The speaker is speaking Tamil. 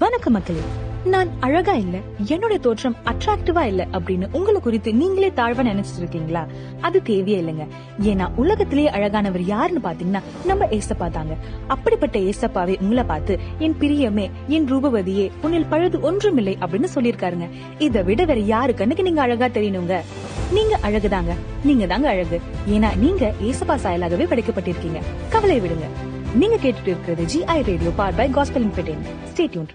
வணக்கம் மக்களே நான் அழகா இல்ல என்னோட தோற்றம் அட்ராக்டிவா இல்ல அப்படின்னு உங்களை குறித்து நீங்களே தாழ்வா நினைச்சிட்டு இருக்கீங்களா அது தேவையே இல்லைங்க. ஏன்னா உலகத்திலேயே அழகானவர் யாருன்னு பாத்தீங்கன்னா நம்ம ஏசப்பா தாங்க. அப்படிப்பட்ட ஏசப்பாவே உங்களை பார்த்து என் பிரியமே என் ரூபவதியே உன்னில் பழுது ஒன்றுமில்லை அப்படின்னு சொல்லியிருக்காருங்க. இதை விட வேற யாரு கண்ணுக்கு நீங்க அழகா தெரியணுங்க? நீங்க அழகுதாங்க. நீங்க தாங்க அழகு. ஏன்னா நீங்க ஏசப்பா சாயலாகவே படைக்கப்பட்டிருக்கீங்க. கவலை விடுங்க. நீங்க கேட்டுட்டு இருக்கிறது GI radio for by gospel இன்ஃபிடென்ட் stay tuned